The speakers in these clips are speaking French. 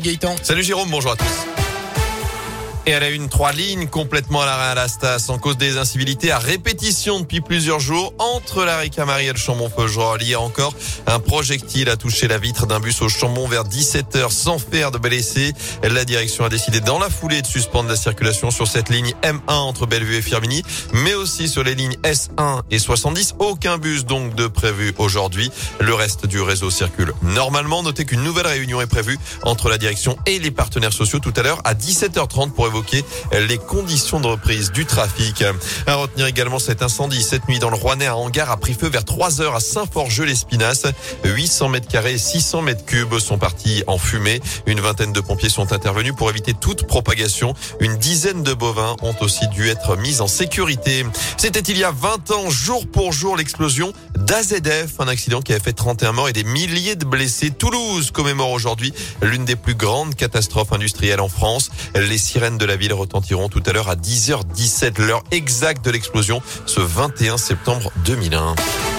Gaëtan. Salut Jérôme, bonjour à tous. Et elle a une, trois lignes complètement à l'arrêt à la Stas en cause des incivilités à répétition depuis plusieurs jours entre la Ricamarie et le Chambon-Feugerolles. Hier encore, un projectile a touché la vitre d'un bus au Chambon vers 17h sans faire de blessés. La direction a décidé dans la foulée de suspendre la circulation sur cette ligne M1 entre Bellevue et Firmini, mais aussi sur les lignes S1 et 70. Aucun bus donc de prévu aujourd'hui. Le reste du réseau circule normalement. Notez qu'une nouvelle réunion est prévue entre la direction et les partenaires sociaux tout à l'heure à 17h30 pour évoquer les conditions de reprise du trafic. À retenir également cet incendie cette nuit dans le Rouennais à Hangar a pris feu vers 3 heures à Saint-Forgeux-l'Espinasse. 800 mètres carrés et 600 mètres cubes sont partis en fumée. Une vingtaine de pompiers sont intervenus pour éviter toute propagation. Une dizaine de bovins ont aussi dû être mis en sécurité. C'était il y a 20 ans, jour pour jour, l'explosion d'AZF, un accident qui a fait 31 morts et des milliers de blessés. Toulouse commémore aujourd'hui l'une des plus grandes catastrophes industrielles en France. Les sirènes de la ville retentiront tout à l'heure à 10h17, l'heure exacte de l'explosion, ce 21 septembre 2001.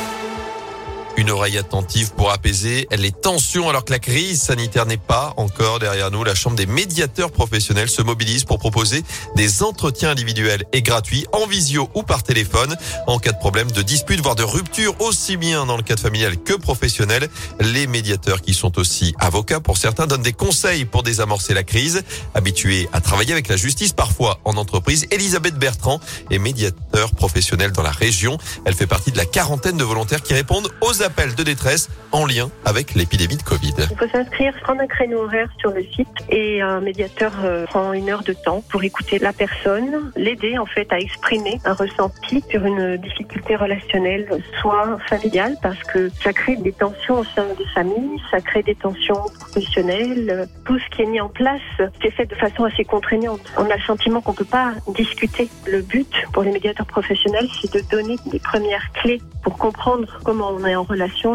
Une oreille attentive pour apaiser les tensions alors que la crise sanitaire n'est pas encore derrière nous. La Chambre des médiateurs professionnels se mobilise pour proposer des entretiens individuels et gratuits en visio ou par téléphone en cas de problème de dispute, voire de rupture aussi bien dans le cadre familial que professionnel. Les médiateurs qui sont aussi avocats pour certains donnent des conseils pour désamorcer la crise. Habituée à travailler avec la justice parfois en entreprise, Elisabeth Bertrand est médiateur professionnel dans la région. Elle fait partie de la quarantaine de volontaires qui répondent aux appel de détresse en lien avec l'épidémie de Covid. Il faut s'inscrire, prendre un créneau horaire sur le site et un médiateur euh, prend une heure de temps pour écouter la personne, l'aider en fait à exprimer un ressenti sur une difficulté relationnelle, soit familiale parce que ça crée des tensions au sein des familles, ça crée des tensions professionnelles. Tout ce qui est mis en place, c'est fait de façon assez contraignante. On a le sentiment qu'on peut pas discuter. Le but pour les médiateurs professionnels, c'est de donner des premières clés pour comprendre comment on est en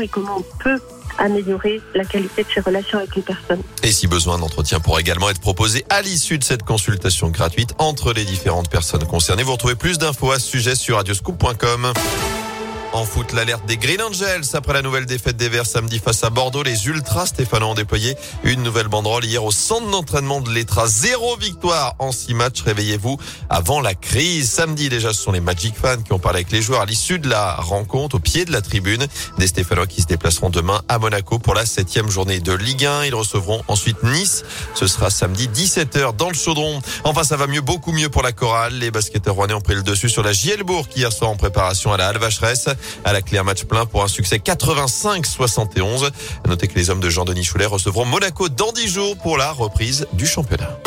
et comment on peut améliorer la qualité de ses relations avec les personnes. Et si besoin, d'entretien pourra également être proposé à l'issue de cette consultation gratuite entre les différentes personnes concernées. Vous retrouvez plus d'infos à ce sujet sur radioscoop.com. En foot, l'alerte des Green Angels après la nouvelle défaite des Verts samedi face à Bordeaux. Les Ultras Stéphanois ont déployé une nouvelle banderole hier au centre d'entraînement de l'Etra. Zéro victoire en six matchs. Réveillez-vous avant la crise. Samedi déjà, ce sont les Magic fans qui ont parlé avec les joueurs à l'issue de la rencontre au pied de la tribune. Des Stéphanois qui se déplaceront demain à Monaco pour la septième journée de Ligue 1. Ils recevront ensuite Nice. Ce sera samedi 17h dans le Chaudron. Enfin, ça va mieux, beaucoup mieux pour la chorale. Les basketteurs rouennais ont pris le dessus sur la Gielbourg hier soir en préparation à la Alvacheresse à la clé un match plein pour un succès 85-71. Notez que les hommes de Jean-Denis Choulet recevront Monaco dans 10 jours pour la reprise du championnat.